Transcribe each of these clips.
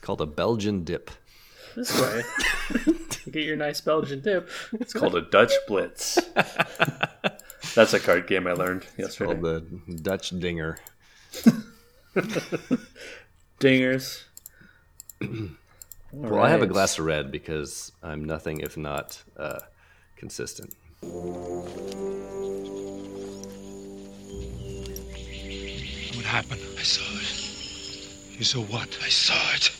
It's called a Belgian dip. This way. you get your nice Belgian dip. It's called a Dutch Blitz. That's a card game I learned yesterday. It's called the Dutch dinger. Dingers. Well, I have a glass of red because I'm nothing if not uh, consistent. What happened? I saw it. You saw what? I saw it.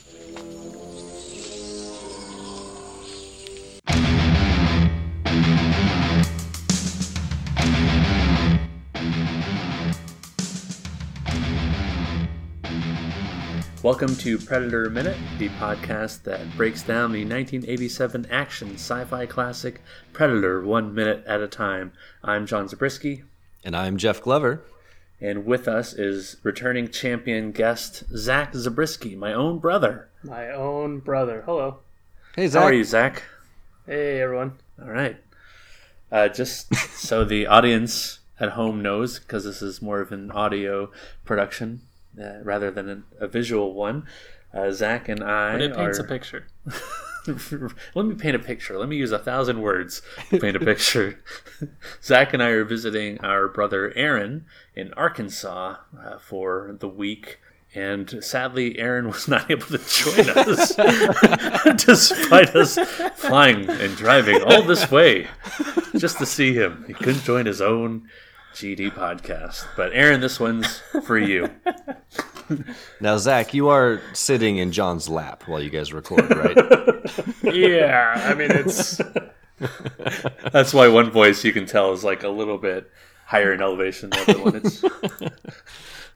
Welcome to Predator Minute, the podcast that breaks down the 1987 action sci fi classic Predator one minute at a time. I'm John Zabriskie, And I'm Jeff Glover. and with us is returning champion guest Zach Zabriskie, my own brother. My own brother. Hello. Hey, Zach. How are you, Zach? Hey, everyone. All right. Uh, just so the audience at home knows, because this is more of an audio production uh, rather than an, a visual one, uh, Zach and I But it paints are. a picture. Let me paint a picture. Let me use a thousand words to paint a picture. Zach and I are visiting our brother Aaron in Arkansas uh, for the week. And sadly, Aaron was not able to join us, despite us flying and driving all this way just to see him. He couldn't join his own GD podcast. But Aaron, this one's for you. Now, Zach, you are sitting in John's lap while you guys record, right? yeah, I mean, it's. That's why one voice you can tell is like a little bit higher in elevation than the other one. It's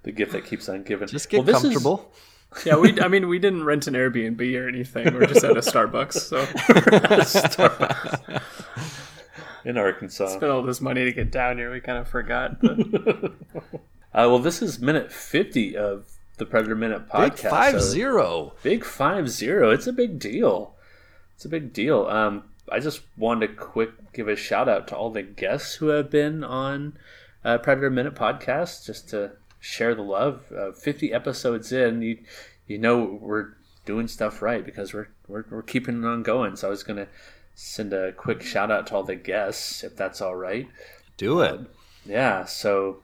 the gift that keeps on giving. Just get Well, this is- comfortable. Yeah, we. I mean, we didn't rent an Airbnb or anything. We're just at a Starbucks. So in Arkansas. spent all this money to get down here. We kind of forgot. But Uh, well, this is minute fifty of the Predator Minute podcast. Big five so- zero. Big five zero. It's a big deal. It's a big deal. Um, I just wanted to quick give a shout out to all the guests who have been on uh, Predator Minute podcast, just to share the love. Uh, Fifty episodes in, you you know we're doing stuff right because we're we're, we're keeping it on going. So I was gonna send a quick shout out to all the guests, if that's all right. Do it. Yeah. So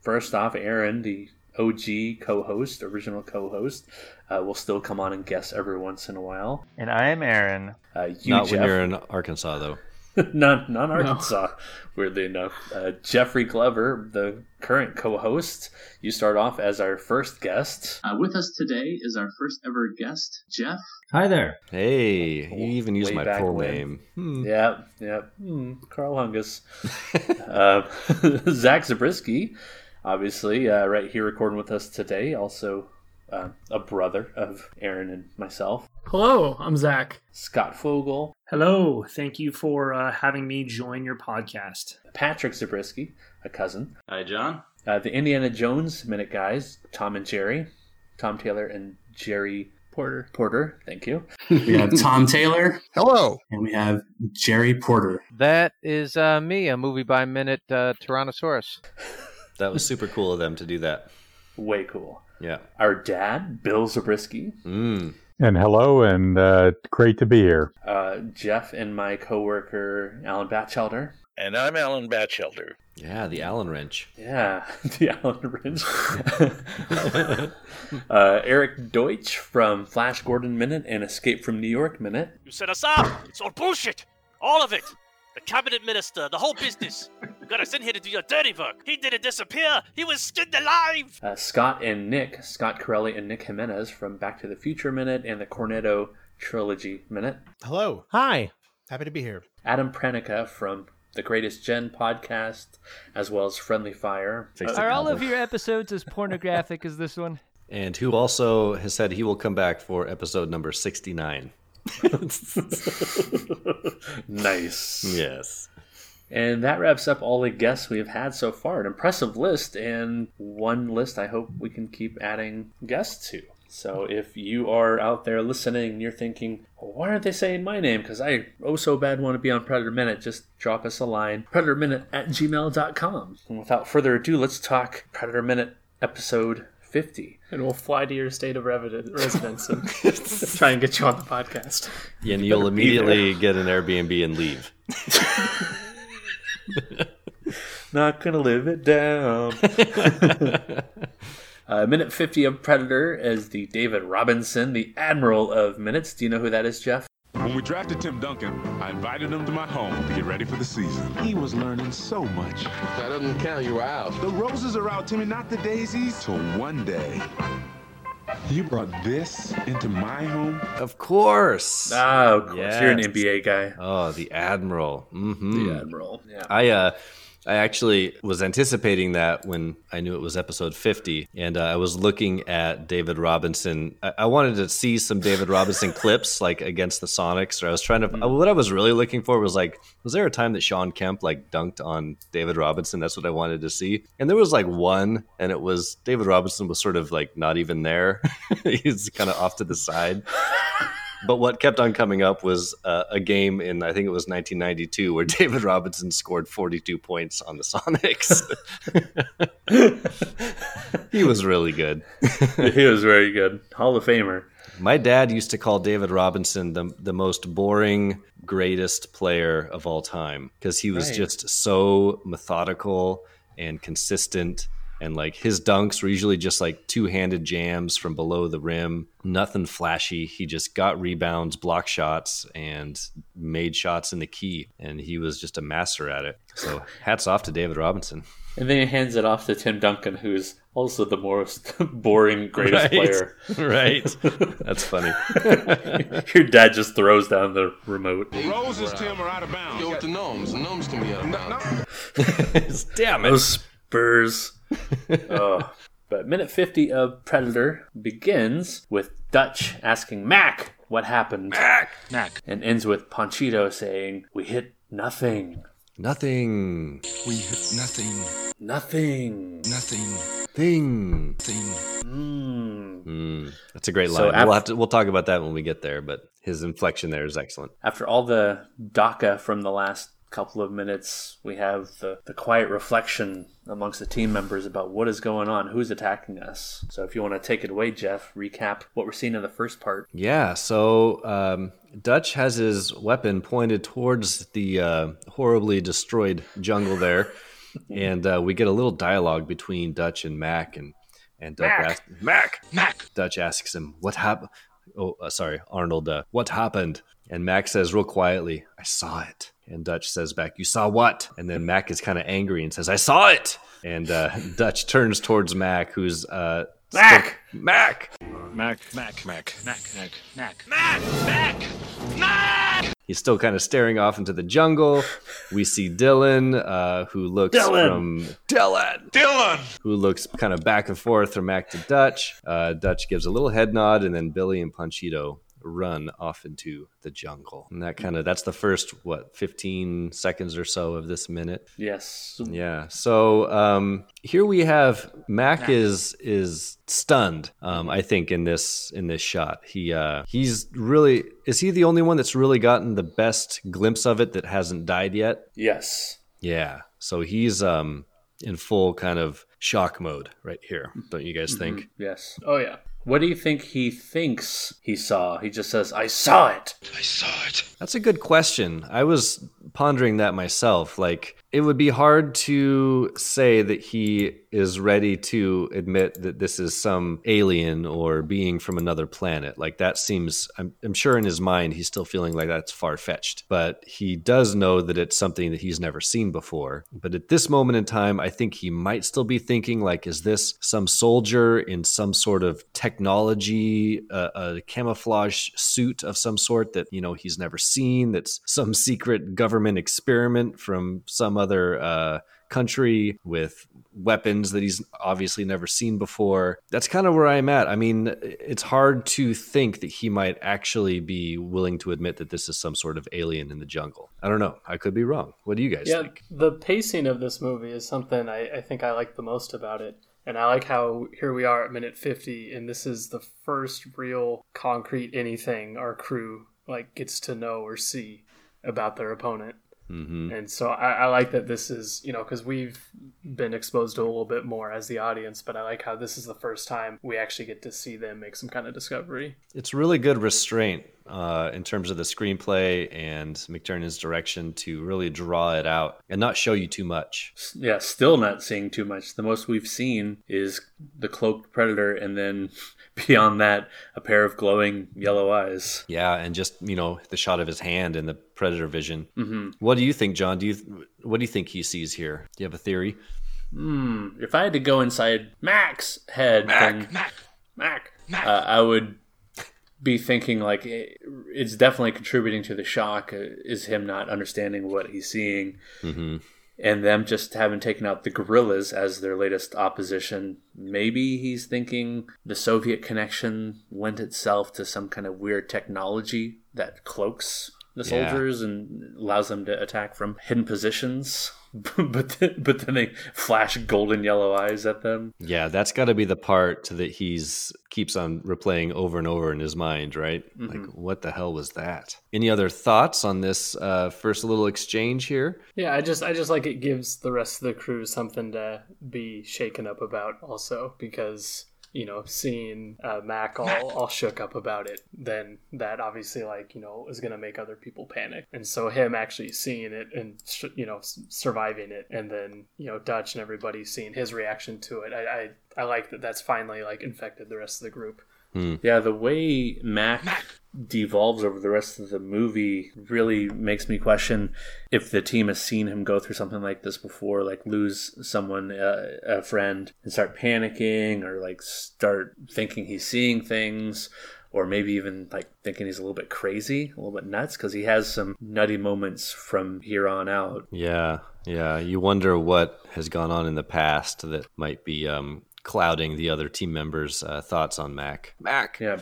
first off, Aaron, the OG co-host, original co-host, uh, will still come on and guest every once in a while. And I'm Aaron. Uh, you, Not Jeff, when you're in Arkansas, though. non non Arkansas, weirdly enough. Uh, Jeffrey Glover, the current co-host, you start off as our first guest. Uh, with us today is our first ever guest, Jeff. Hi there. Hey, You even used my full name. Hmm. Yeah, yeah. Hmm, Carl Hungus. uh, Zach Zabriskie, obviously, uh, right here recording with us today. Also, uh, a brother of Aaron and myself. Hello, I'm Zach. Scott Fogel, Hello, thank you for uh, having me join your podcast. Patrick Zabriskie, a cousin. Hi, John. Uh, the Indiana Jones Minute guys, Tom and Jerry, Tom Taylor and Jerry Porter. Porter. Thank you. We have Tom Taylor Hello. and we have Jerry Porter. That is uh, me, a movie by minute uh, Tyrannosaurus. That was super cool of them to do that. Way cool. Yeah. Our dad, Bill Zabriskie, Mm. And hello, and uh, great to be here. uh, Jeff, and my coworker Alan Batchelder. And I'm Alan Batchelder. Yeah, the Allen wrench. Yeah, the Allen wrench. uh, Eric Deutsch from Flash Gordon Minute and Escape from New York Minute. You set us up. It's all bullshit. All of it. The cabinet minister, the whole business. You got us in here to do your dirty work. He didn't disappear. He was skinned alive. Uh, Scott and Nick, Scott Corelli and Nick Jimenez from Back to the Future Minute and the Cornetto Trilogy Minute. Hello. Hi. Happy to be here. Adam Pranica from the Greatest Gen podcast, as well as Friendly Fire. Fixed Are all of your episodes as pornographic as this one? And who also has said he will come back for episode number 69. nice. Yes. And that wraps up all the guests we've had so far. An impressive list, and one list I hope we can keep adding guests to. So if you are out there listening and you're thinking, why aren't they saying my name? Because I oh so bad want to be on Predator Minute, just drop us a line. PredatorMinute at gmail.com. And without further ado, let's talk Predator Minute episode 50. And we'll fly to your state of residence and try and get you on the podcast. Yeah, and you'll immediately get an Airbnb and leave. Not gonna live it down. uh, minute 50 of Predator as the David Robinson, the Admiral of Minutes. Do you know who that is, Jeff? When we drafted Tim Duncan, I invited him to my home to get ready for the season. He was learning so much. That doesn't count, you were out. The roses are out, Timmy, not the daisies. So one day, you brought this into my home? Of course. Ah, of course. You're an NBA guy. Oh, the Admiral. hmm The Admiral. Yeah. I uh, I actually was anticipating that when I knew it was episode 50, and uh, I was looking at David Robinson. I, I wanted to see some David Robinson clips, like against the Sonics. Or I was trying to. What I was really looking for was like, was there a time that Shawn Kemp like dunked on David Robinson? That's what I wanted to see. And there was like one, and it was David Robinson was sort of like not even there. He's kind of off to the side. But what kept on coming up was uh, a game in I think it was 1992 where David Robinson scored 42 points on the Sonics. he was really good. he was very good. Hall of Famer. My dad used to call David Robinson the the most boring, greatest player of all time because he was Right. just so methodical and consistent. And like his dunks were usually just like two handed jams from below the rim, nothing flashy. He just got rebounds, block shots, and made shots in the key. And he was just a master at it. So hats off to David Robinson. And then he hands it off to Tim Duncan, who's also the most boring, greatest Right. player. Right. That's funny. Your dad just throws down the remote. The roses, Tim, are out of bounds. Yo, with the gnomes. The gnomes can be out of bounds. Damn it. Those Spurs. oh. But minute 50 of Predator begins with Dutch asking Mac what happened. Mac! Mac. And ends with Ponchito saying, We hit nothing. Nothing. We hit nothing. Nothing. Nothing. Thing. Thing. Mm. Mm, that's a great So line. af- we'll have to we'll talk about that when we get there, but his inflection there is excellent. After all the DACA from the last couple of minutes, we have the, the quiet reflection amongst the team members about what is going on, who's attacking us. So if you want to take it away, Jeff, recap what we're seeing in the first part. Yeah, so um, Dutch has his weapon pointed towards the uh, horribly destroyed jungle there, and uh, we get a little dialogue between Dutch and Mac, and and Dutch Mac! asks, Mac, Mac. Dutch asks him, "What happened?" Oh, uh, sorry, Arnold. Uh, what happened? And Mac says real quietly, "I saw it." And Dutch says back, "You saw what?" And then Mac is kind of angry and says, "I saw it." And uh, Dutch turns towards Mac, who's uh, Mac! still- Mac. Mac, Mac, Mac, Mac, Mac, Mac. Mac! Mac! Mac! He's still kind of staring off into the jungle. We see Dillon, uh, who looks Dillon! from Dillon, Dillon! who looks kind of back and forth from Mac to Dutch. Uh, Dutch gives a little head nod, and then Billy and Panchito run off into the jungle. And that kind of that's the first what 15 seconds or so of this minute. Yes. Yeah. So um, here we have Mac is is stunned. Um, I think in this in this shot, he uh, he's really is he the only one that's really gotten the best glimpse of it that hasn't died yet? Yes. Yeah. So he's um, in full kind of shock mode right here. Don't you guys think? Yes. Oh, yeah. What do you think he thinks he saw? He just says, I saw it. I saw it. That's a good question. I was pondering that myself. Like, it would be hard to say that he is ready to admit that this is some alien or being from another planet. Like, that seems, I'm, I'm sure in his mind, he's still feeling like that's far fetched. But he does know that it's something that he's never seen before. But at this moment in time, I think he might still be thinking, like, is this some soldier in some sort of technology, uh, a camouflage suit of some sort that, you know, he's never seen, that's some secret government experiment from some other uh, country with weapons that he's obviously never seen before. That's kind of where I'm at. I mean, it's hard to think that he might actually be willing to admit that this is some sort of alien in the jungle. I don't know. I could be wrong. What do you guys think? yeah, think? the pacing of this movie is something I, I think I like the most about it. And I like how here we are at minute 50, and this is the first real concrete anything our crew like gets to know or see about their opponent. Mm-hmm. And so I, I like that this is, you know, because we've been exposed to a little bit more as the audience, but I like how this is the first time we actually get to see them make some kind of discovery. It's really good restraint uh, in terms of the screenplay and McTiernan's direction to really draw it out and not show you too much. Yeah, still not seeing too much. The most we've seen is the cloaked predator, and then beyond that, a pair of glowing yellow eyes. Yeah, and just you know the shot of his hand and the predator vision. Mm-hmm. What do you think, John? Do you what do you think he sees here? Do you have a theory? Hmm. If I had to go inside Mac's head, Mac, then Mac, Mac, Uh, I would be thinking like it, it's definitely contributing to the shock. Uh, is him not understanding what he's seeing, mm-hmm. And them just having taken out the guerrillas as their latest opposition. Maybe he's thinking the Soviet connection lent itself to some kind of weird technology that cloaks the Yeah. soldiers and allows them to attack from hidden positions. but then, but then they flash golden yellow eyes at them. Yeah, that's got to be the part that he's keeps on replaying over and over in his mind, right? Mhm. Like, what the hell was that? Any other thoughts on this uh, first little exchange here? Yeah, I just I just like it gives the rest of the crew something to be shaken up about also because you know seeing uh, Mac all all shook up about it, then that obviously like you know is gonna make other people panic, and so him actually seeing it and sh- you know surviving it, and then you know Dutch and everybody seeing his reaction to it, I I, I like that that's finally like infected the rest of the group. Yeah, the way Mac devolves over the rest of the movie really makes me question if the team has seen him go through something like this before, like lose someone, uh, a friend, and start panicking, or like start thinking he's seeing things, or maybe even like thinking he's a little bit crazy, a little bit nuts, because he has some nutty moments from here on out. Yeah, yeah. You wonder what has gone on in the past that might be um, clouding the other team members' uh, thoughts on Mac. Mac. Yeah,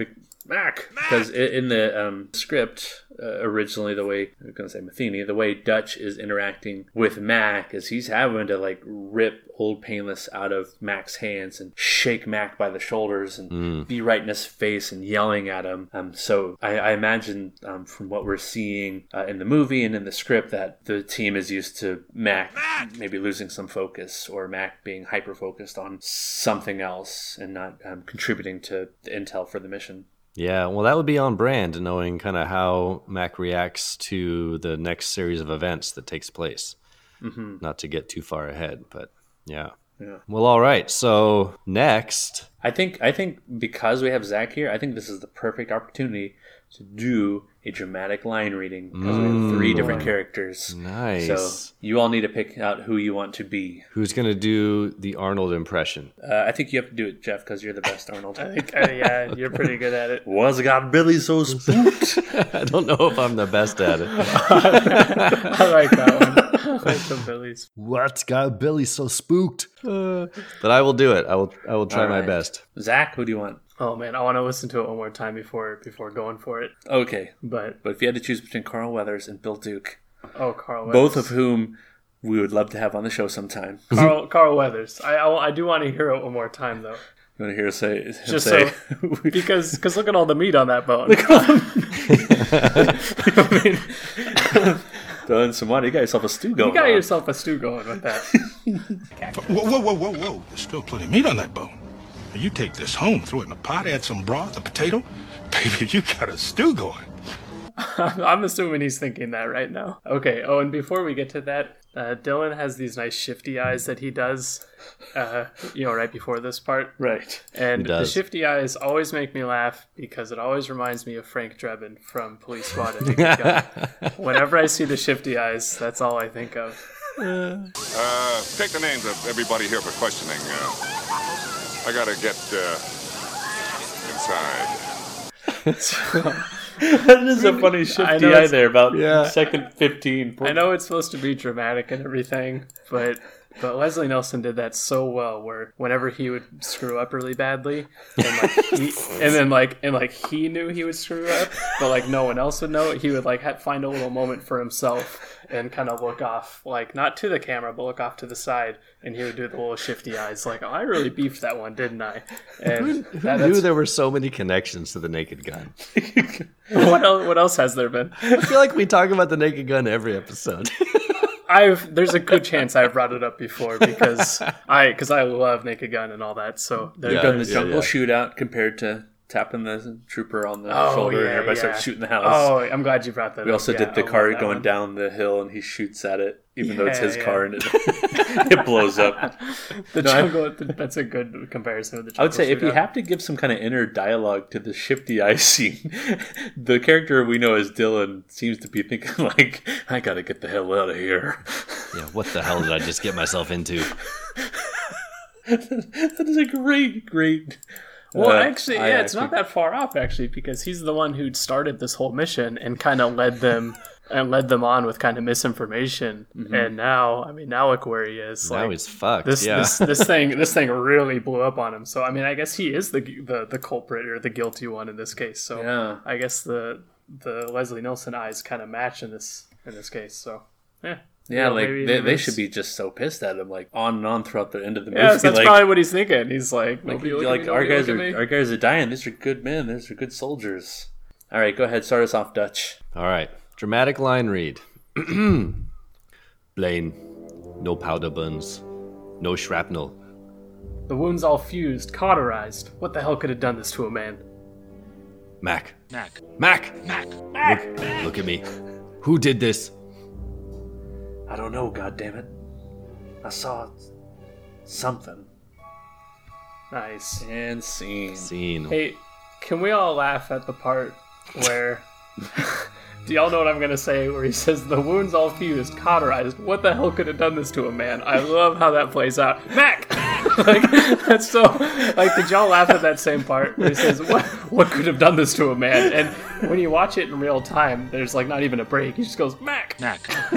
Mac. Because in the um, script uh, originally, the way I was going to say Matheny, the way Dutch is interacting with Mac is he's having to like rip Old Painless out of Mac's hands and shake Mac by the shoulders and Mm. be right in his face and yelling at him. Um, so I, I imagine um, from what we're seeing uh, in the movie and in the script that the team is used to Mac maybe losing some focus or Mac being hyper focused on something else and not um, contributing to the intel for the mission. Yeah, well, that would be on brand, knowing kind of how Mac reacts to the next series of events that takes place. Mhm. Not to get too far ahead, but yeah. Yeah. Well, all right. So next, I think I think because we have Zach here, I think this is the perfect opportunity to do a dramatic line reading because we have three Mm. different characters. Nice. So you all need to pick out who you want to be. who's going to do the Arnold impression? Uh, I think you have to do it, Jeff, because you're the best Arnold. I think uh, yeah, you're pretty good at it. Was got Billy so spooked? I don't know if I'm the best at it. I like that one. Like the Billies. What's got Billy so spooked? but I will do it. I will. I will try All my best. Zach, who do you want? Oh man, I want to listen to it one more time before before going for it. Okay, But but if you had to choose between Carl Weathers and Bill Duke, oh, Carl, both of whom we would love to have on the show sometime. Carl Carl Weathers. I, I I do want to hear it one more time though, You want to hear us say him just say, so because because look at all the meat on that bone. I mean, throw in some water. You got yourself a stew going. you got on. yourself a stew going with that. Whoa, whoa, whoa, whoa, whoa. There's still plenty of meat on that bone. Now, You take this home, throw it in a pot, add some broth, a potato. Baby, you got a stew going. I'm assuming he's thinking that right now. Okay. Oh, and before we get to that, uh, Dillon has these nice shifty eyes that he does, uh, you know, right before this part. Right. And the shifty eyes always make me laugh because it always reminds me of Frank Drebin from Police Squad. and Whenever I see the shifty eyes, that's all I think of. Uh, take the names of everybody here for questioning. I gotta get uh, inside. that is a funny I shifty eye there about Yeah. second 15. I know it's supposed to be dramatic and everything, but but Leslie Nielsen did that so well. Where whenever he would screw up really badly, and like he, and then like and like he knew he would screw up, but like no one else would know it. He would like ha- find a little moment for himself and kind of look off, like not to the camera, but look off to the side, and he would do the little shifty eyes, like, "Oh, I really beefed that one, didn't I?" And Who that, knew there were so many connections to the Naked Gun? what else? What else has there been? I feel like we talk about the Naked Gun every episode. I've there's a good chance I've brought it up before because I because I love Naked Gun and all that. So there They've done the jungle shootout compared to tapping the trooper on the Oh, shoulder and everybody yeah. starts shooting the house. Oh, I'm glad you brought that We up. also Yeah, did the I car going one. down the hill and he shoots at it, even though it's his yeah. car and it, it blows up. The No, I- jungle. that's a good comparison with the. Jungle I would say if you have to give some kind of inner dialogue to the shifty eye scene, the character we know as Dillon seems to be thinking like, "I gotta get the hell out of here." Yeah, what the hell did I just get myself into? that is a great, great. Well, uh, actually, yeah, it's not that far off actually, because he's the one who started this whole mission and kind of led them and led them on with kind of misinformation. Mhm. And now, I mean, now look where he is. Now like, he's fucked, This, yeah. this this thing this thing really blew up on him. So I mean, I guess he is the the the culprit or the guilty one in this case. So Yeah. I guess the the Leslie Nielsen eyes kind of match in this in this case. So yeah. Yeah, You know, like they, they, should be just so pissed at him, like on and on throughout the end of the movie. Yes, that's like, probably what he's thinking. He's like, like, nobody look at like me, our guys look are at me. our guys are dying. These are good men. These are good soldiers. All right, go ahead. Start us off, Dutch. All right. Dramatic line read. Blaine, no powder burns, no shrapnel. The wound's all fused, cauterized. What the hell could have done this to a man? Mac, Mac. Mac, Mac. look, look at me. Who did this? I don't know. God damn it! I saw something. Nice. And scene. Scene. Hey, can we all laugh at the part where. Do y'all know what I'm gonna say? Where he says the wound's all fused, cauterized. What the hell could have done this to a man? I love how that plays out. Mac, like that's so. Like, did y'all laugh at that same part where he says what what could have done this to a man? And when you watch it in real time, there's like not even a break. He just goes Mac, Mac,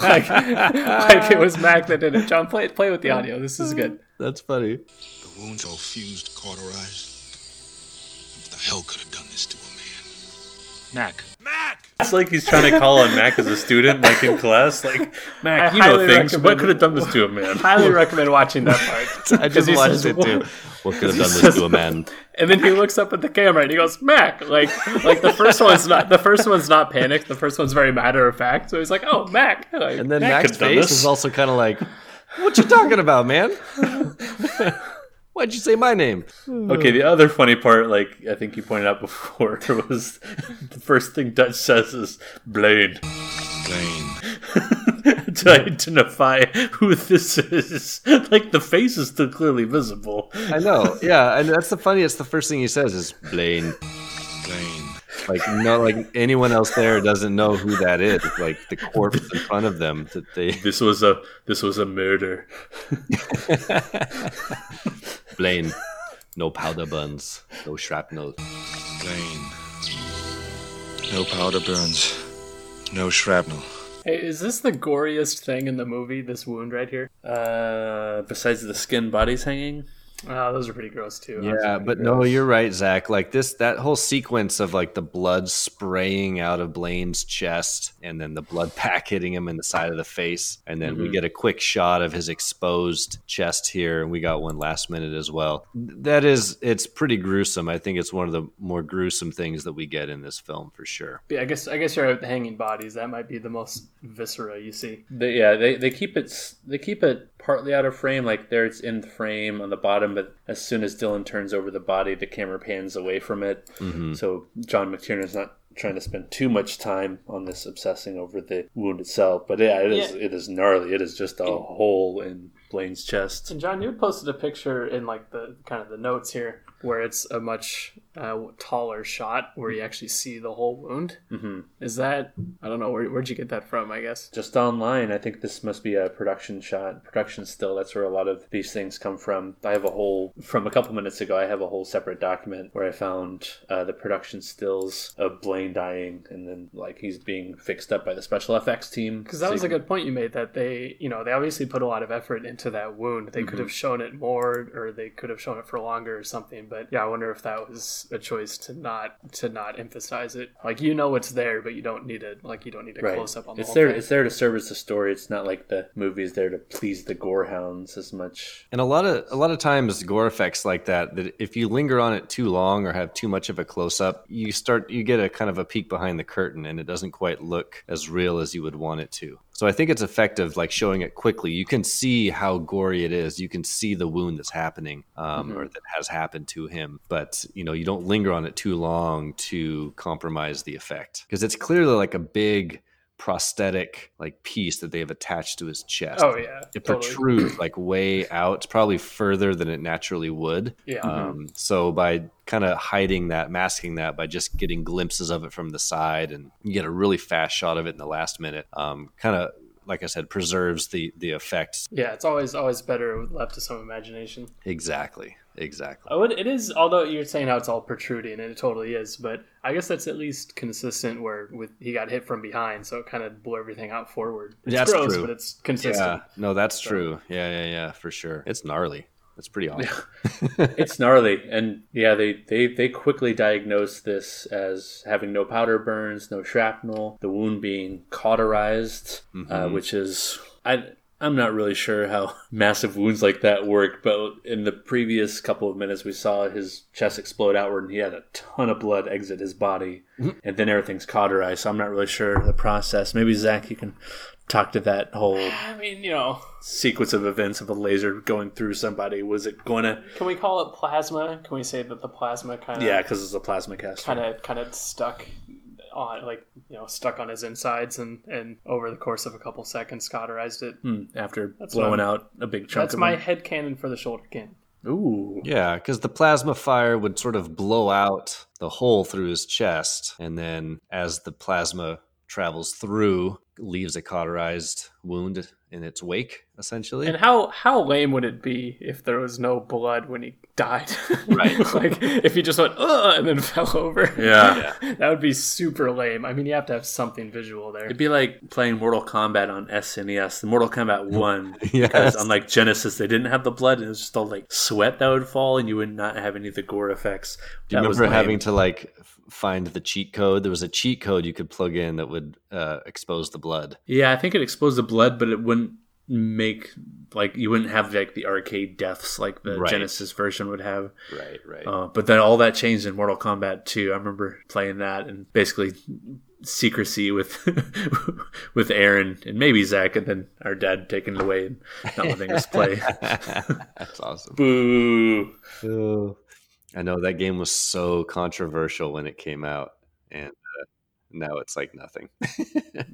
like, like it was Mac that did it. John, play play with the audio. This is good. That's funny. The wounds all fused, cauterized. What the hell could have done this to a man? Mac. It's like he's trying to call on Mac as a student, like in class. Like Mac, I you know highly things. What could have done this to a man? Highly recommend watching that part. I just watched says, it too. What could have done this says- to a man? And then he looks up at the camera and he goes, "Mac." Like, like the first one's not the first one's not panicked. The first one's very matter of fact. So he's like, "Oh, Mac." Like, And then Mac Mac's face this. is also kind of like, "What you talking about, man? Why'd you say my name?" Hmm. Okay, the other funny part, like I think you pointed out before, was the first thing Dutch says is Blaine. Blaine. to identify who this is. Like the face is still clearly visible. I know. Yeah, and that's the funniest. The first thing he says is Blaine. Blaine. Like no, like anyone else there doesn't know who that is. Like the corpse in front of them that they. This was a this was a murder. Blaine, no powder burns, no shrapnel. Blaine. No powder burns. No shrapnel. Hey, is this the goriest thing in the movie? This wound right here. Uh, besides the skin bodies hanging. Oh, those are pretty gross too. Yeah, but no, you're right, Zach. Like this, that whole sequence of like the blood spraying out of Blaine's chest, and then the blood pack hitting him in the side of the face, and then we Mhm. get a quick shot of his exposed chest here, and we got one last minute as well. That is, it's pretty gruesome. I think it's one of the more gruesome things that we get in this film for sure. Yeah, I guess I guess you're at the hanging bodies. That might be the most viscera you see. They, yeah, they, they keep it they keep it partly out of frame. Like there, it's in the frame on the bottom, but as soon as Dillon turns over the body, the camera pans away from it. Mhm. So John McTiernan's not trying to spend too much time on this obsessing over the wound itself. But yeah, it is Yeah. it is gnarly. It is just a hole in Blaine's chest. And John, you posted a picture in like the kind of the notes here where it's a much uh, taller shot where you actually see the whole wound. hmm Is that I don't know where, where'd you get that from? I guess. Just online, I think this must be a production shot, production still. That's where a lot of these things come from. I have a whole, from a couple minutes ago, I have a whole separate document where I found uh, the production stills of Blaine dying and then like he's being fixed up by the special effects team. Because that So was a good point you made. That they, you know, they obviously put a lot of effort into that wound. They could Mhm. have shown it more, or they could have shown it for longer, or something. But yeah, I wonder if that was a choice to not to not emphasize it. Like you know it's there, but you don't need it. Like you don't need a Right. close up on the it's whole there. thing. It's there to service the story. It's not like the movie is there to please the gore hounds as much. And a lot of a lot of times gore effects like that that if you linger on it too long or have too much of a close up, you start you get a kind of a peek behind the curtain and it doesn't quite look as real as you would want it to. So I think it's effective, like showing it quickly. You can see how gory it is. You can see the wound that's happening, um, or that has happened to him. But you know, you don't linger on it too long to compromise the effect because it's clearly like a big prosthetic like piece that they have attached to his chest. Oh, yeah, it totally. protrudes like way out. It's probably further than it naturally would. Yeah. Um, so by kind of hiding that, masking that by just getting glimpses of it from the side, and you get a really fast shot of it in the last minute. Um, kind of like I said, preserves the the effects. Yeah, it's always always better left to some imagination. Exactly. Exactly. It, it is. Although you're saying how it's all protruding, and it totally is, but I guess that's at least consistent. Where with he got hit from behind, so it kind of blew everything out forward. It's That's gross, true. but it's consistent. Yeah. No, that's So- true. Yeah, yeah, yeah, for sure. It's gnarly. It's pretty awesome. it's gnarly and yeah they, they they quickly diagnosed this as having no powder burns no shrapnel the wound being cauterized uh, Mhm. which is i i'm not really sure how massive wounds like that work but in the previous couple of minutes we saw his chest explode outward and he had a ton of blood exit his body. Mm-hmm. And then everything's cauterized so i'm not really sure the process. Maybe zach you can talk to that whole I mean, you know, sequence of events of a laser going through somebody. Was it going to can we call it plasma? Can we say that the plasma kind of yeah because it's a plasma cast kind of kind of stuck on like you know stuck on his insides and and over the course of a couple seconds cauterized it. Hmm, after That's blowing what out a big chunk of it. That's of my him. head canon for the shoulder cannon. Ooh. Yeah, because the plasma fire would sort of blow out the hole through his chest, and then as the plasma travels through, leaves a cauterized wound in its wake, essentially. And how how lame would it be if there was no blood when he died? Right. like if he just went Ugh, and then fell over. Yeah. that would be super lame. I mean, you have to have something visual there. It'd be like playing Mortal Kombat on SNES, the Mortal Kombat 1. Yes. Because unlike Genesis, they didn't have the blood, and it was just all like sweat that would fall, and you would not have any of the gore effects. Do you That remember having to like find the cheat code? There was a cheat code you could plug in that would uh, expose the blood. Yeah, I think it exposed the blood, but it wouldn't make like you wouldn't have like the arcade deaths like the Right. Genesis version would have. Right, right. Uh, but then all that changed in Mortal Kombat 2. I remember playing that and basically secrecy with with Aaron and maybe Zach, and then our dad taking it away and not letting us play. That's awesome. Boo! Boo. I know that game was so controversial when it came out, and now it's like nothing.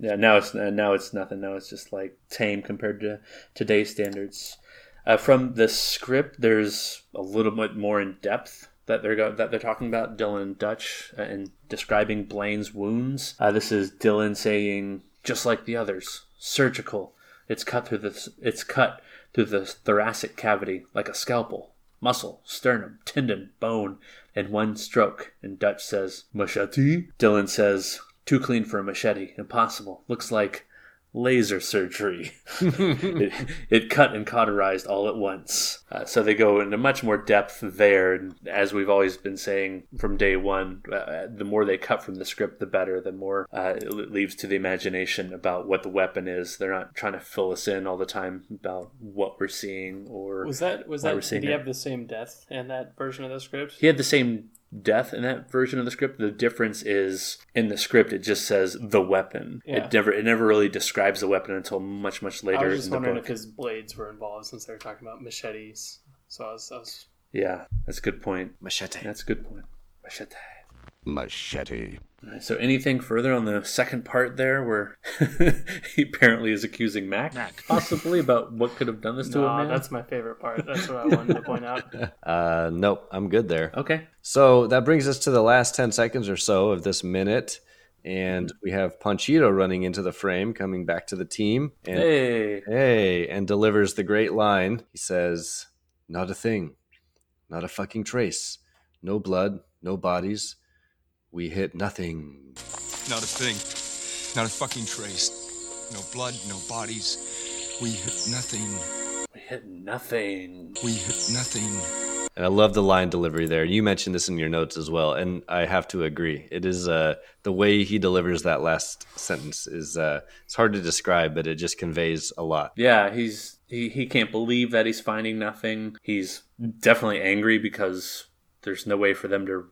Yeah, now it's uh, now it's nothing. Now it's just like tame compared to today's standards. Uh, from the script, there's a little bit more in depth that they're go- that they're talking about Dillon Dutch uh, and describing Blaine's wounds. Uh, this is Dillon saying, just like the others, surgical. It's cut through the it's cut through the thoracic cavity like a scalpel. Muscle, sternum, tendon, bone, in one stroke. And Dutch says, machete? Dillon says, too clean for a machete. Impossible. Looks like laser surgery. it, it cut and cauterized all at once. Uh, so they go into much more depth there. And as we've always been saying from day one, uh, the more they cut from the script, the better. The more uh, it leaves to the imagination about what the weapon is. They're not trying to fill us in all the time about what we're seeing or Was that was that did he it. have the same death in that version of the script? He had the same death in that version of the script. The difference is in the script it just says the weapon. Yeah. It never it never really describes the weapon until much much later. I later was just in the wondering book. if his blades were involved since they were talking about machetes. So I was, I was Yeah, that's a good point. Machete. That's a good point. Machete. Machete. So anything further on the second part there where he apparently is accusing Mac, possibly about what could have done this to no, him? Man? that's my favorite part. That's what I wanted to point out. Uh, nope, I'm good there. Okay. So that brings us to the last 10 seconds or so of this minute. And we have Panchito running into the frame, coming back to the team. And, Hey. Hey, and delivers the great line. He says, Not a thing. Not a fucking trace. No blood. No bodies. We hit nothing. Not a thing. Not a fucking trace. No blood, no bodies. We hit nothing. We hit nothing. We hit nothing. And I love the line delivery there. You mentioned this in your notes as well, and I have to agree. It is uh, the way he delivers that last sentence is uh, it's hard to describe, but it just conveys a lot. Yeah, he's he, he can't believe that he's finding nothing. He's definitely angry because there's no way for them to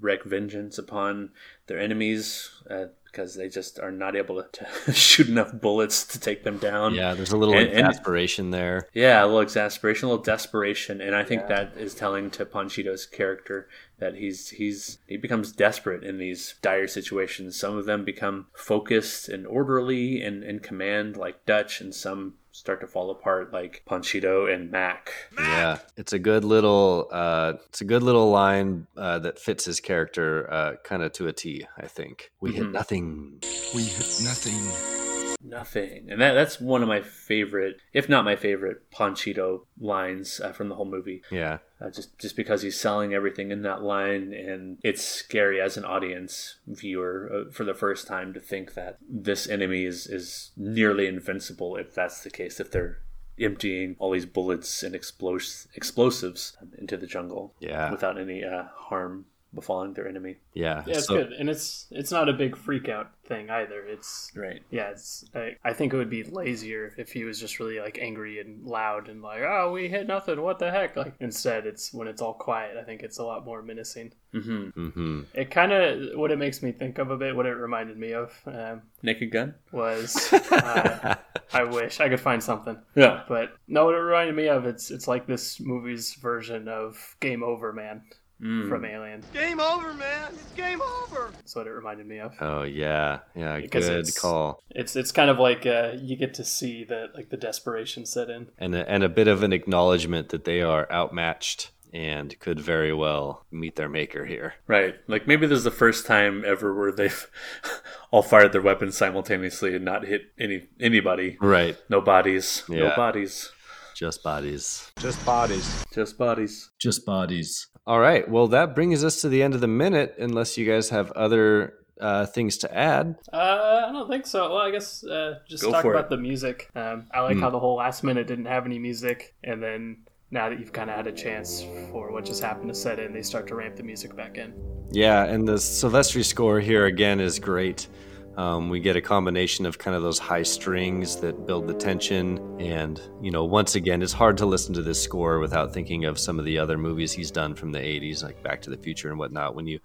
wreak vengeance upon their enemies uh, because they just are not able to, to shoot enough bullets to take them down. Yeah, there's a little And- and- exasperation there. yeah, a little exasperation, a little desperation, and I think that is telling to Panchito's character that he's he's he becomes desperate in these dire situations. Some of them become focused and orderly and in command, like Dutch, and some start to fall apart, like Panchito and Mac. Yeah, it's a good little uh, it's a good little line uh, that fits his character uh, kind of to a T. I think we hit Mhm. nothing. We hit nothing. Nothing, and that that's one of my favorite, if not my favorite, Panchito lines uh, from the whole movie. Yeah, uh, just just because he's selling everything in that line, and it's scary as an audience viewer uh, for the first time to think that this enemy is is nearly invincible. If that's the case, if they're emptying all these bullets and explos- explosives into the jungle, Yeah. without any uh, harm befalling their enemy. yeah, Yeah, it's So- good, and it's it's not a big freak out thing either. It's Right. Yeah, it's. I, I think it would be lazier if he was just really like angry and loud and like, oh, we hit nothing. What the heck? Like instead, it's when it's all quiet. I think it's a lot more menacing. Mm-hmm. Mm-hmm. It kind of what it makes me think of a bit. What it reminded me of um, Naked Gun. was. Uh, I wish I could find something. Yeah. But no, what it reminded me of it's it's like this movie's version of Game Over Man Mm. from Alien. Game over, man. It's game over. That's what it reminded me of. Oh yeah, yeah, Because good it's- call. It's it's kind of like uh, you get to see that like the desperation set in. And a, and a bit of an acknowledgement that they are outmatched and could very well meet their maker here. Right. Like maybe this is the first time ever where they've all fired their weapons simultaneously and not hit any anybody. Right. No bodies. No Yeah. bodies. Just bodies. Just bodies. Just bodies. Just bodies. All right. Well, that brings us to the end of the minute. Unless you guys have other uh, things to add. Uh, I don't think so. Well, I guess uh, just Go talk about it. the music. Um, I like Hmm. how the whole last minute didn't have any music, and then now that you've kind of had a chance for what just happened to set in, they start to ramp the music back in. Yeah, and the Silvestri score here again is great. Um, we get a combination of kind of those high strings that build the tension. And, you know, once again, it's hard to listen to this score without thinking of some of the other movies he's done from the 80s, like Back to the Future and whatnot. When you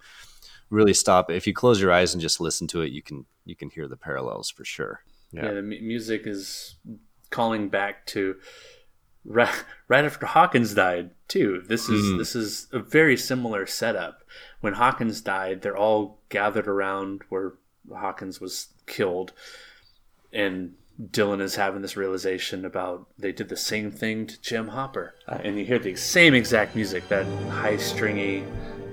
really stop, if you close your eyes and just listen to it, you can you can hear the parallels for sure. Yeah, the mu- music is calling back to right, right after Hawkins died too. This is Mm. this is a very similar setup. When Hawkins died, they're all gathered around where Hawkins was killed, and Dillon is having this realization about they did the same thing to Jim Hopper, Uh, and you hear the same exact music, that high stringy,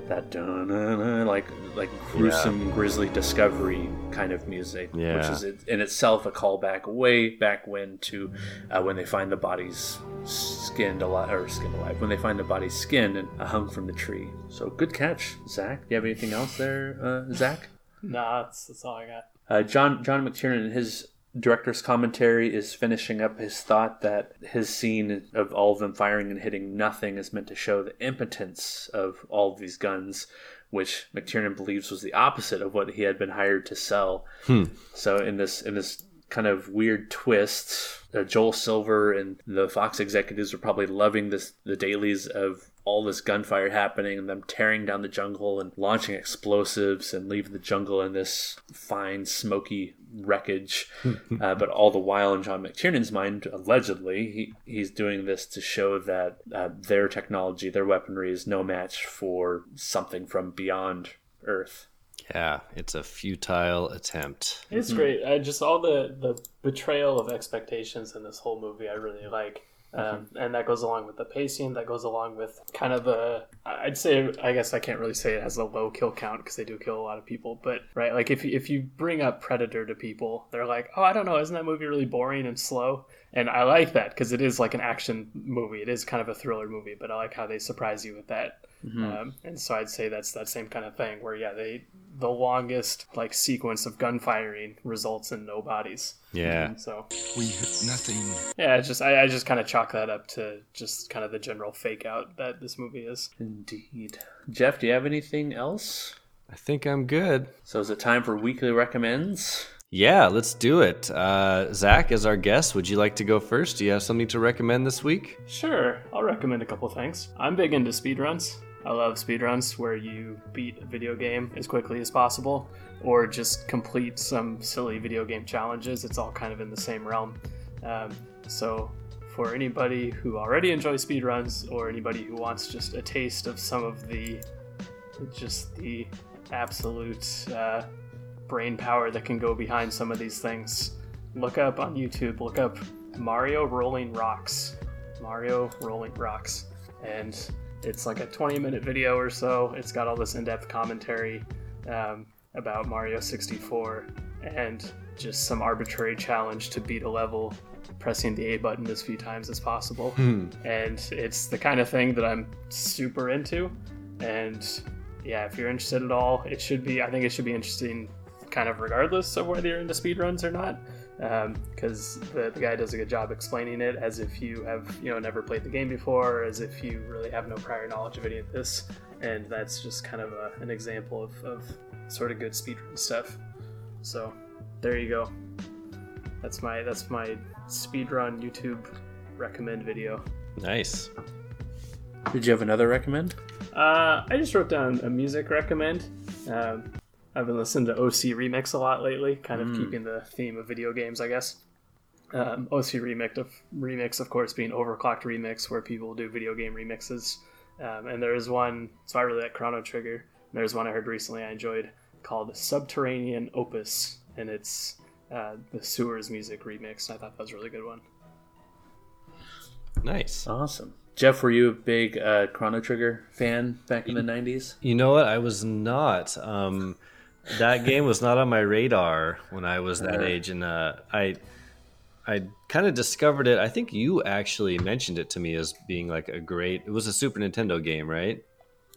that dun like like gruesome, grisly discovery kind of music, which is in itself a callback way back when to uh, when they find the bodies skinned alive or skinned alive when they find the bodies skinned and uh, hung from the tree. So good catch, Zach. Do you have anything else there, uh, Zach? Nah, that's, that's all I got. Uh, John John McTiernan in his director's commentary is finishing up his thought that his scene of all of them firing and hitting nothing is meant to show the impotence of all of these guns, which McTiernan believes was the opposite of what he had been hired to sell. Hmm. So in this in this kind of weird twist, uh, Joel Silver and the Fox executives are probably loving this the dailies of all this gunfire happening and them tearing down the jungle and launching explosives and leaving the jungle in this fine smoky wreckage. uh, but all the while, in John McTiernan's mind, allegedly, he, he's doing this to show that uh, their technology, their weaponry, is no match for something from beyond Earth. Yeah, it's a futile attempt. It's great. I just all the the betrayal of expectations in this whole movie. I really like. Um, and that goes along with the pacing. That goes along with kind of the. I'd say. I guess I can't really say it has a low kill count because they do kill a lot of people. But right, like if you, if you bring up Predator to people, they're like, "Oh, I don't know, isn't that movie really boring and slow?" And I like that because it is like an action movie. It is kind of a thriller movie, but I like how they surprise you with that. Mhm. Um, and so I'd say that's that same kind of thing where yeah, they the longest like sequence of gunfiring results in no bodies. Yeah. So We hit nothing. yeah, it's just I, I just kind of chalk that up to just kind of the general fake out that this movie is. Indeed. Jeff, do you have anything else? I think I'm good. So is it time for weekly recommends? Yeah, let's do it. Uh, Zach, as our guest, would you like to go first? Do you have something to recommend this week? Sure, I'll recommend a couple things. I'm big into speedruns. I love speedruns where you beat a video game as quickly as possible or just complete some silly video game challenges. It's all kind of in the same realm. Um, so, for anybody who already enjoys speedruns or anybody who wants just a taste of some of the just the absolute uh, brain power that can go behind some of these things, look up on YouTube, look up Mario Rolling Rocks. Mario Rolling Rocks. And it's like a 20 minute video or so. It's got all this in depth commentary um, about Mario 64 and just some arbitrary challenge to beat a level pressing the A button as few times as possible. Hmm. And it's the kind of thing that I'm super into. And yeah, if you're interested at all, it should be, I think it should be interesting kind of regardless of whether you're into speedruns or not. Because the, the guy does a good job explaining it as if you have, you know, never played the game before, or as if you really have no prior knowledge of any of this. And that's just kind of a, an example of, of sort of good speedrun stuff. So there you go. That's my that's my speedrun YouTube recommend video. Nice. Did you have another recommend? Uh, I just wrote down a music recommend. Um, I've been listening to OC Remix a lot lately, kind of Mm. keeping the theme of video games, I guess. Um, OC Remix, of, remix, of course, being Overclocked Remix, where people do video game remixes. Um, and there is one, so I really like Chrono Trigger. There's one I heard recently I enjoyed called Subterranean Opus, and it's uh, the Sewers music remix. I thought that was a really good one. Nice. Awesome. Jeff, were you a big uh, Chrono Trigger fan back in the 90s? You know what? I was not. Um, that game was not on my radar when I was that Uh. age, and uh, I I kind of discovered it. I think you actually mentioned it to me as being like a great. It was a Super Nintendo game, right?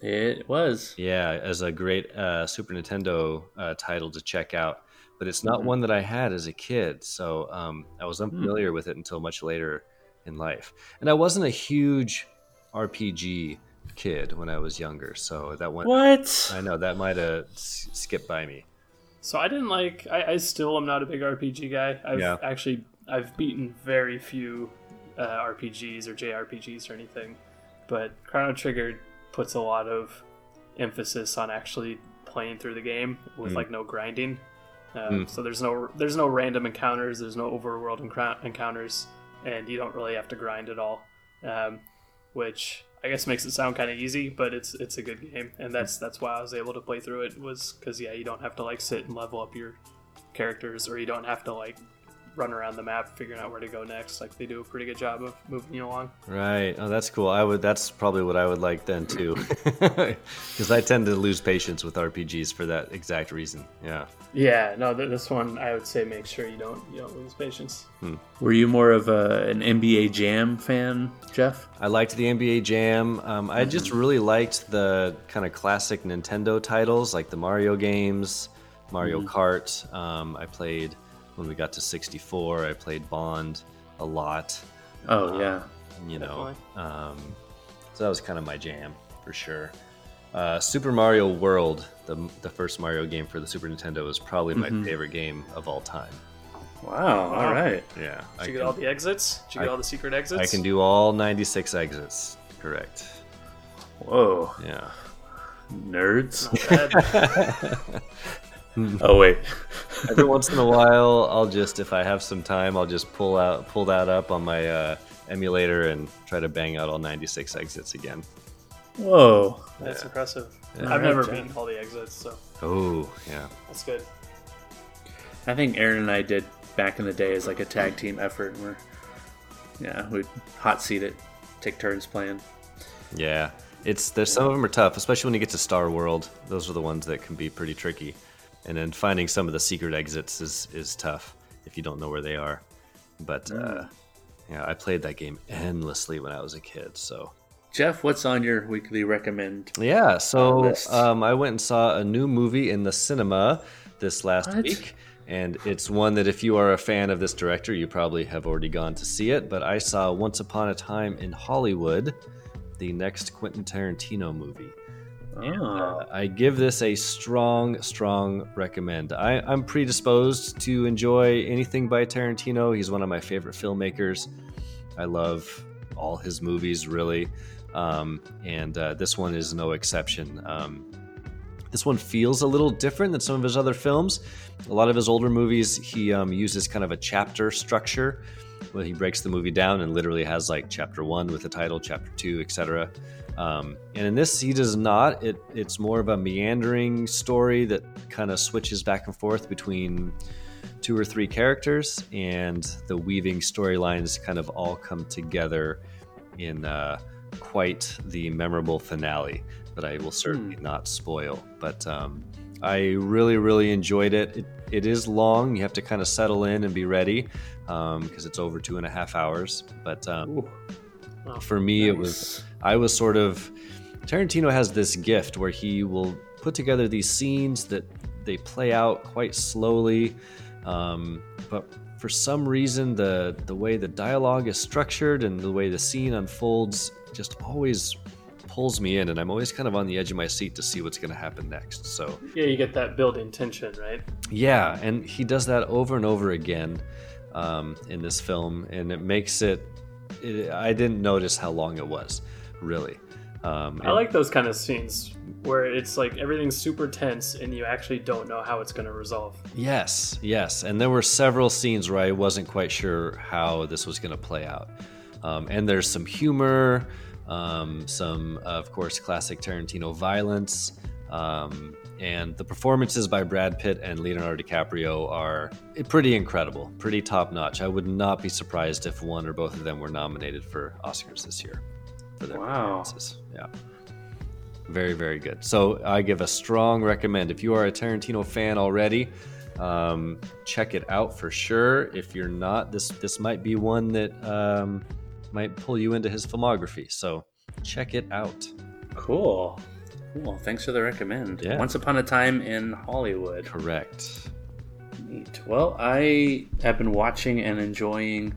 It was. Yeah, as a great uh, Super Nintendo uh, title to check out, but it's not Mhm. one that I had as a kid, so um, I was Hmm. unfamiliar with it until much later in life. And I wasn't a huge RPG kid when I was younger, so that went. What? I know that might have s- skipped by me. So I didn't like. I, I still am not a big RPG guy. I've Yeah. actually I've beaten very few uh, RPGs or JRPGs or anything, but Chrono Trigger puts a lot of emphasis on actually playing through the game with Mm. like no grinding. Um, Mm. So there's no there's no random encounters. There's no overworld encou- encounters, and you don't really have to grind at all. Um, which I guess makes it sound kind of easy, but it's it's a good game, and that's that's why I was able to play through it. Was because yeah, you don't have to like sit and level up your characters, or you don't have to like run around the map figuring out where to go next. Like they do a pretty good job of moving you along. Right. Oh, that's cool. I would. That's probably what I would like then too, because I tend to lose patience with RPGs for that exact reason. Yeah. Yeah, no, th- this one I would say make sure you don't you don't lose patience. Were you more of a, an NBA Jam fan, Jeff? I liked the NBA Jam. Um, I just really liked the kind of classic Nintendo titles, like the Mario games, Mario Mhm. Kart. Um, I played when we got to 64. I played Bond a lot. Oh, Um, yeah. you know. Um, so that was kind of my jam for sure. Uh, Super Mario World, the the first Mario game for the Super Nintendo, is probably my Mhm. favorite game of all time. Wow. All right. Yeah. Did you get all the exits? Did you get I- all the secret exits? I can do all 96 exits. Correct. Whoa. Yeah. Nerds. Not oh wait. Every once in a while, I'll just, if I have some time, I'll just pull out, pull that up on my uh, emulator and try to bang out all 96 exits again. Whoa. That's Yeah. impressive. Yeah. I've Alright, never beaten all the exits, so Oh, yeah. that's good. I think Aaron and I did back in the day as like a tag team effort. And we're yeah, we'd hot seat it, take turns playing. Yeah, it's there's some of them are tough, especially when you get to Star World. Those are the ones that can be pretty tricky, and then finding some of the secret exits is is tough if you don't know where they are. But uh, yeah, I played that game endlessly when I was a kid. So Jeff, what's on your weekly recommend? yeah, so um, I went and saw a new movie in the cinema this last What? week. And it's one that, if you are a fan of this director, you probably have already gone to see it. But I saw Once Upon a Time in Hollywood, the next Quentin Tarantino movie. Uh, I give this a strong, strong recommend. I, I'm predisposed to enjoy anything by Tarantino. He's one of my favorite filmmakers. I love all his movies, really. um, and uh, this one is no exception. Um, this one feels a little different than some of his other films. A lot of his older movies, he um, uses kind of a chapter structure where he breaks the movie down and literally has like chapter one with the title, chapter two, etc. Um, and in this, he does not. It, it's more of a meandering story that kind of switches back and forth between two or three characters, and the weaving storylines kind of all come together in uh, quite the memorable finale that I will certainly not spoil. But um, I really, really enjoyed it. it. It is long. You have to kind of settle in and be ready because it's over two and a half hours. But um, for me, it was I was sort of Tarantino has this gift where he will put together these scenes that they play out quite slowly, um, but for some reason the the way the dialogue is structured and the way the scene unfolds just always pulls me in and I'm always kind of on the edge of my seat to see what's going to happen next. So Yeah, you get that building tension, right? yeah, and he does that over and over again um, in this film, and it makes it, it. I didn't notice how long it was, really. Um, I like those kind of scenes where it's like everything's super tense and you actually don't know how it's going to resolve. Yes, yes, and there were several scenes where I wasn't quite sure how this was going to play out, um, and there's some humor, um, some of course classic Tarantino violence. Um, and the performances by Brad Pitt and Leonardo DiCaprio are pretty incredible, pretty top notch. I would not be surprised if one or both of them were nominated for Oscars this year for their Wow. performances. Yeah. Very, very good. So I give a strong recommend. If you are a Tarantino fan already, um, check it out for sure. If you're not, this this might be one that um, might pull you into his filmography. So check it out. Cool. Cool. Thanks for the recommend. Yeah. Once Upon a Time in Hollywood. Correct. Neat. Well, I have been watching and enjoying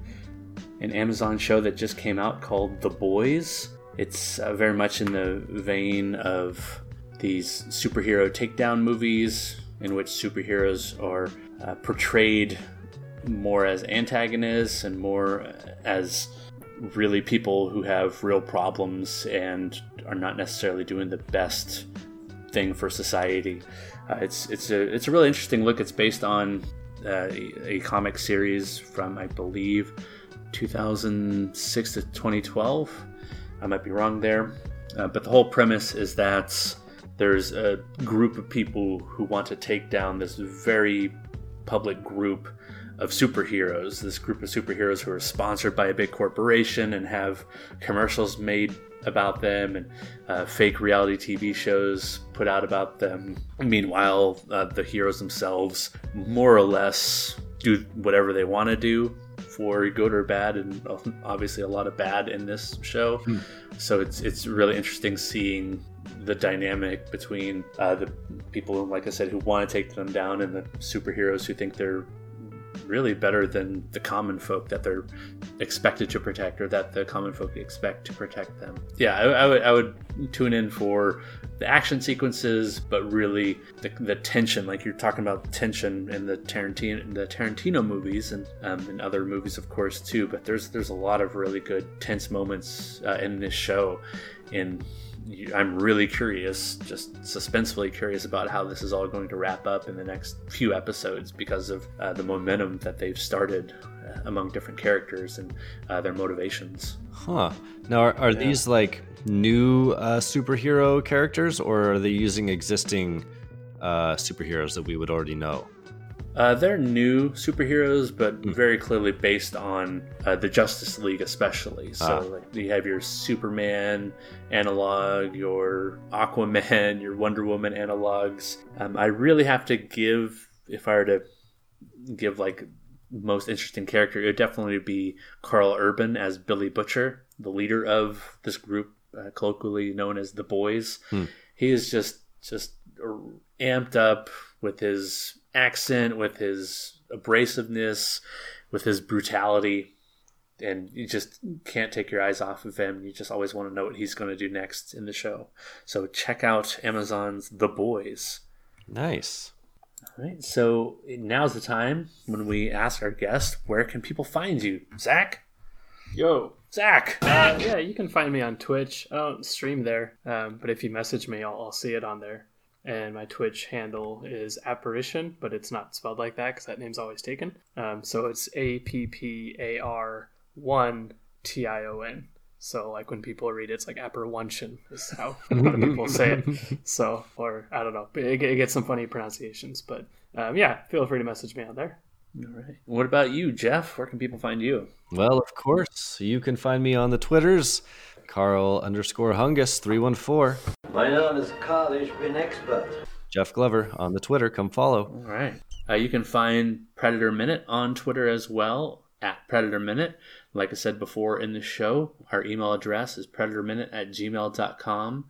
an Amazon show that just came out called The Boys. It's uh, very much in the vein of these superhero takedown movies in which superheroes are uh, portrayed more as antagonists and more as really people who have real problems and are not necessarily doing the best thing for society. Uh, it's it's a it's a really interesting look. It's based on uh, a, a comic series from I believe 2006 to 2012. I might be wrong there, uh, but the whole premise is that there's a group of people who want to take down this very public group of superheroes. This group of superheroes who are sponsored by a big corporation and have commercials made about them and uh, fake reality TV shows put out about them. Meanwhile, uh, the heroes themselves more or less do whatever they want to do for good or bad, and obviously a lot of bad in this show. So it's it's really interesting seeing the dynamic between uh, the people, like I said, who want to take them down, and the superheroes who think they're really better than the common folk that they're expected to protect or that the common folk expect to protect them. Yeah, I, I would I would tune in for the action sequences, but really the, the tension, like you're talking about tension in the Tarantino the Tarantino movies and um, in other movies, of course, too. But there's there's a lot of really good tense moments uh, in this show, and you- I'm really curious, just suspensefully curious about how this is all going to wrap up in the next few episodes because of uh, the momentum that they've started uh, among different characters and uh, their motivations. Huh. Now, are, are these like new uh, superhero characters, or are they using existing uh, superheroes that we would already know? Uh, they're new superheroes, but very clearly based on uh, the Justice League, especially. So, Ah. like, you have your Superman analog, your Aquaman, your Wonder Woman analogs. Um, I really have to give, if I were to give like most interesting character, it would definitely be Karl Urban as Billy Butcher, the leader of this group, uh, colloquially known as the Boys. Hmm. He is just just amped up with his accent, with his abrasiveness, with his brutality, and you just can't take your eyes off of him. You just always want to know what he's going to do next in the show. So check out Amazon's The Boys. Nice. All right, so now's the time when we ask our guest, where can people find you? Zach? Yo. Zach. Uh, yeah, you can find me on Twitch. I don't stream there, um, but if you message me, I'll, I'll see it on there. And my Twitch handle is Apparition, but it's not spelled like that because that name's always taken. Um, so it's A P P A R 1 T I O N. So, like when people read it, it's like apprehension is how a lot of people say it. So, or I don't know, it, it gets some funny pronunciations. But um, yeah, feel free to message me on there. All right. What about you, Jeff? Where can people find you? Well, of course, you can find me on the Twitters, Carl underscore Hungus three one four. My name is Carl, ich bin expert. Jeff Glover on the Twitter. Come follow. All right. Uh, you can find Predator Minute on Twitter as well at Predator Minute. Like I said before in the show, our email address is predatorminute at gmail.com.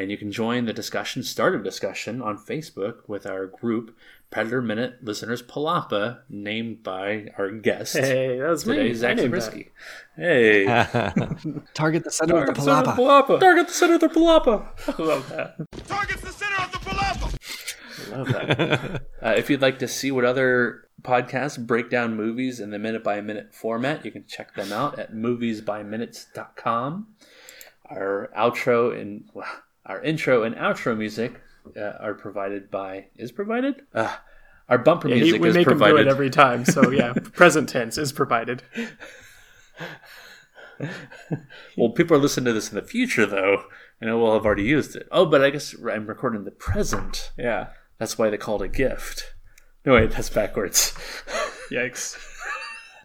And you can join the discussion, start a discussion on Facebook with our group, Predator Minute Listeners Palapa, named by our guest. Hey, that's today, me. Zach I Zabriskie. Hey. Target the center of the Target of the palapa. palapa. Target the center of the palapa. I love that. Target the center of the palapa. I love that. uh, if you'd like to see what other podcasts break down movies in the minute by minute format, you can check them out at moviesbyminutes.com. Our outro and well, our intro and outro music uh, are provided by is provided. Uh, our bumper Yeah, he- music we is make him do provided it every time. So yeah, present tense is provided. well, people are listening to this in the future, though, and we'll have already used it. Oh, but I guess I'm recording the present. Yeah. That's why they called it a gift. No, wait, that's backwards. Yikes.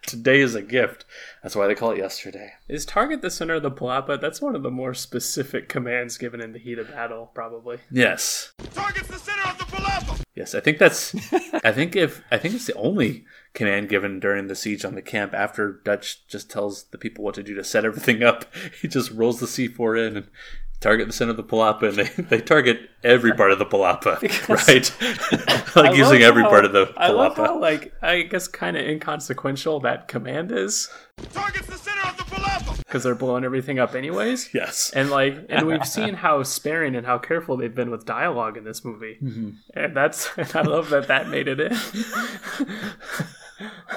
Today is a gift. That's why they call it yesterday. Is target the center of the palapa? That's one of the more specific commands given in the heat of battle, probably. Yes. Target's the center of the palapa. Yes, I think that's. I think if I think it's the only command given during the siege on the camp after Dutch just tells the people what to do to set everything up. He just rolls the C4 in and target the center of the palapa, and they, they target every part of the palapa, right? like I using every how- part of the I love palapa. how, like, I guess kind of inconsequential that command is. Target's the center of the palapa. Because they're blowing everything up anyways. Yes. And like, and we've seen how sparing and how careful they've been with dialogue in this movie, Mhm. and that's and I love that that made it in.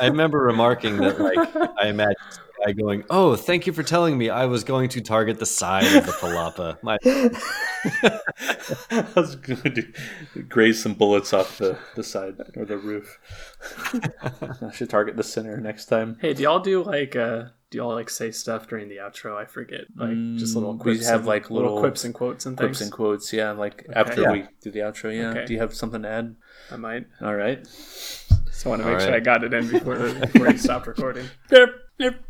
I remember remarking that, like, I imagine a guy going, "Oh, thank you for telling me I was going to target the side of the palapa." My I was going to graze some bullets off the, the side or the roof. I should target the center next time. Hey, do y'all do like uh do y'all like say stuff during the outro? I forget. Like just little Mm, we quips. have and- like little, quips and quotes and quips and quotes. Yeah, like Okay. after Yeah. we do the outro. Yeah. Okay. Do you have something to add? I might. All right. So I want to All make sure. I got it in before before you stopped recording. Yep, yep.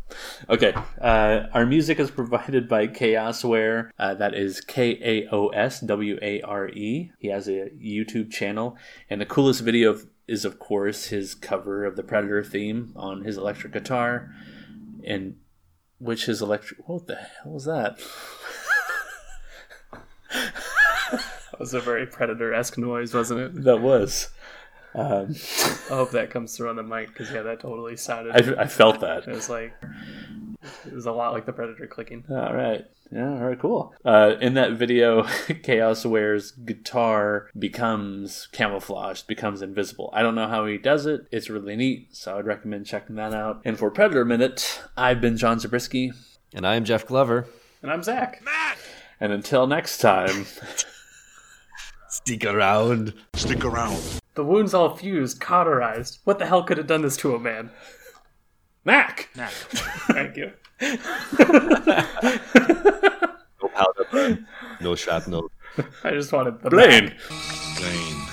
Okay. Uh, our music is provided by Kaosware. Uh, that is K A O S W A R E. He has a YouTube channel, and the coolest video of- is, of course, his cover of the Predator theme on his electric guitar, and which his electric. What the hell was that? That was a very predator esque noise, wasn't it? That was. Um, I hope that comes through on the mic because yeah, that totally sounded. I, I felt that. It was like it was a lot like the predator clicking. All right. Yeah, all right, cool. Uh, in that video, Kaosware's guitar becomes camouflaged, becomes invisible. I don't know how he does it. It's really neat, so I'd recommend checking that out. And for Predator Minute, I've been John Zabriskie. and I am Jeff Glover. And I'm Zach. Matt! And until next time, Stick around. Stick around. The wounds all fused, cauterized. What the hell could have done this to a man? Mac! Mac. Thank you. No powder burn, no shrapnel. I just wanted the Blain! Mac. Blain.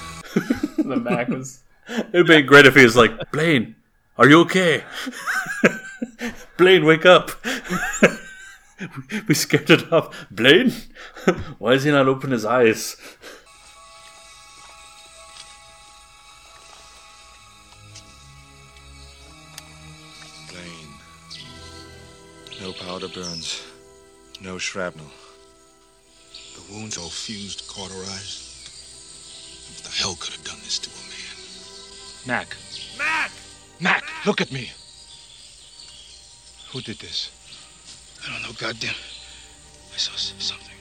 The Mac was. It'd be great if he was like, Blain, are you okay? Blain, wake up. we scared it off. Blain? Why does he not open his eyes? Powder burns. No shrapnel. The wounds all fused, cauterized. What the hell could have done this to a man? Mac. Mac! Mac, look at me. Who did this? I don't know, goddamn. I saw something.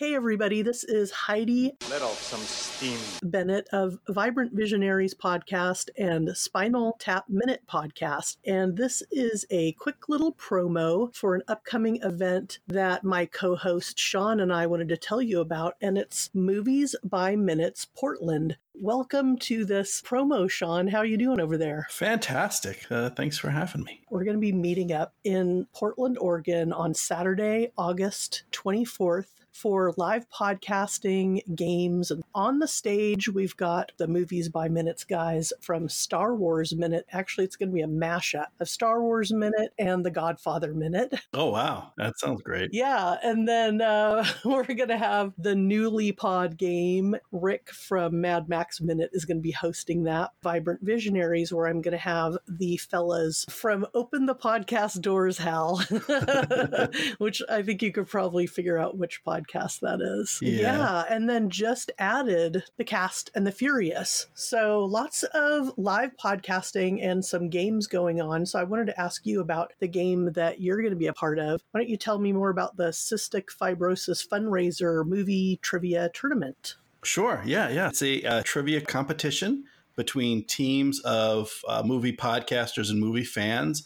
Hey, everybody, this is Heidi Let off some steam. Bennett of Vibrant Visionaries podcast and Spinal Tap Minute podcast. And this is a quick little promo for an upcoming event that my co host Sean and I wanted to tell you about. And it's Movies by Minutes Portland. Welcome to this promo, Sean. How are you doing over there? Fantastic. Uh, thanks for having me. We're going to be meeting up in Portland, Oregon on Saturday, August 24th for live podcasting, games. And on the stage, we've got the Movies by Minutes guys from Star Wars Minute. Actually, it's going to be a mashup of Star Wars Minute and The Godfather Minute. Oh, wow. That sounds great. Yeah. And then uh, we're going to have the newly pod game. Rick from Mad Max Minute is going to be hosting that. Vibrant Visionaries, where I'm going to have the fellas from Open the Podcast Doors, Hal, which I think you could probably figure out which podcast that is. Yeah. And then just added the cast and the Furious. So lots of live podcasting and some games going on. So I wanted to ask you about the game that you're going to be a part of. Why don't you tell me more about the Cystic Fibrosis Fundraiser Movie Trivia Tournament? Sure. Yeah. Yeah. It's a uh, trivia competition between teams of uh, movie podcasters and movie fans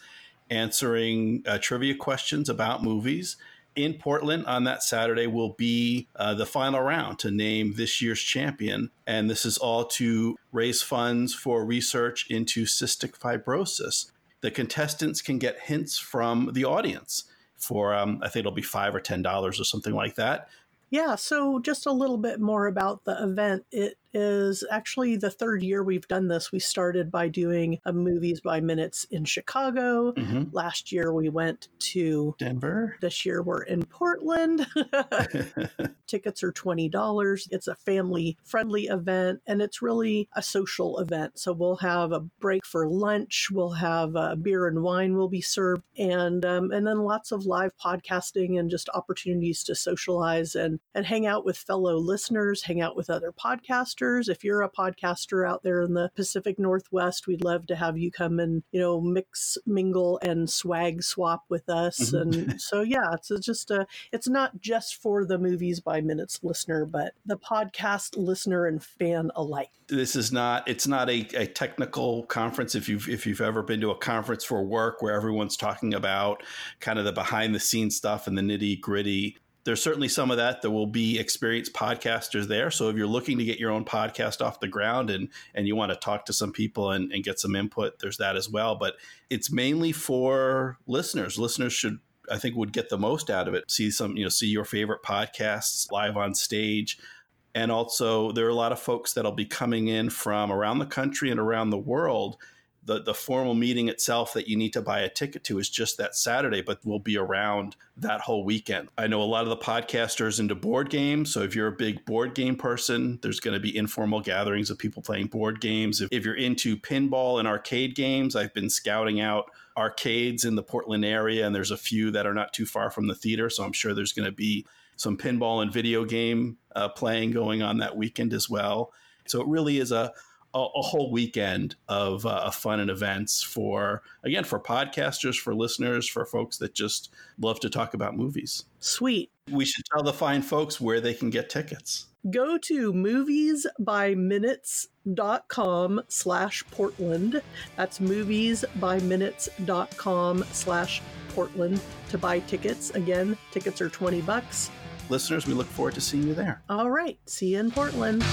answering uh, trivia questions about movies. In Portland on that Saturday will be uh, the final round to name this year's champion. And this is all to raise funds for research into cystic fibrosis. The contestants can get hints from the audience for, um, I think it'll be five or $10 or something like that. Yeah, so just a little bit more about the event. It is actually the third year we've done this. We started by doing a movies by minutes in Chicago. Mhm. Last year we went to Denver. This year we're in Portland. Tickets are $20. It's a family friendly event and it's really a social event. So we'll have a break for lunch, we'll have uh, beer and wine will be served and um, and then lots of live podcasting and just opportunities to socialize and and hang out with fellow listeners, hang out with other podcasters. If you're a podcaster out there in the Pacific Northwest, we'd love to have you come and, you know, mix, mingle and swag swap with us. Mhm. And so yeah, it's just a it's not just for the movies by minutes listener, but the podcast listener and fan alike. this is not it's not a, a technical conference if you've if you've ever been to a conference for work where everyone's talking about kind of the behind the scenes stuff and the nitty gritty there's certainly some of that there will be experienced podcasters there so if you're looking to get your own podcast off the ground and and you want to talk to some people and, and get some input there's that as well but it's mainly for listeners listeners should I think would get the most out of it. See some, you know, see your favorite podcasts live on stage. And also, there are a lot of folks that'll be coming in from around the country and around the world. The, the formal meeting itself that you need to buy a ticket to is just that Saturday, but will be around that whole weekend. I know a lot of the podcasters into board games. So if you're a big board game person, there's going to be informal gatherings of people playing board games. If, if you're into pinball and arcade games, I've been scouting out arcades in the Portland area, and there's a few that are not too far from the theater. So I'm sure there's going to be some pinball and video game uh, playing going on that weekend as well. So it really is a a, a whole weekend of uh, fun and events for again for podcasters, for listeners, for folks that just love to talk about movies. Sweet. We should tell the fine folks where they can get tickets. Go to moviesbyminutes.com slash Portland. That's moviesbyminutes.com slash Portland to buy tickets. Again, tickets are 20 bucks. Listeners, we look forward to seeing you there. All right. See you in Portland.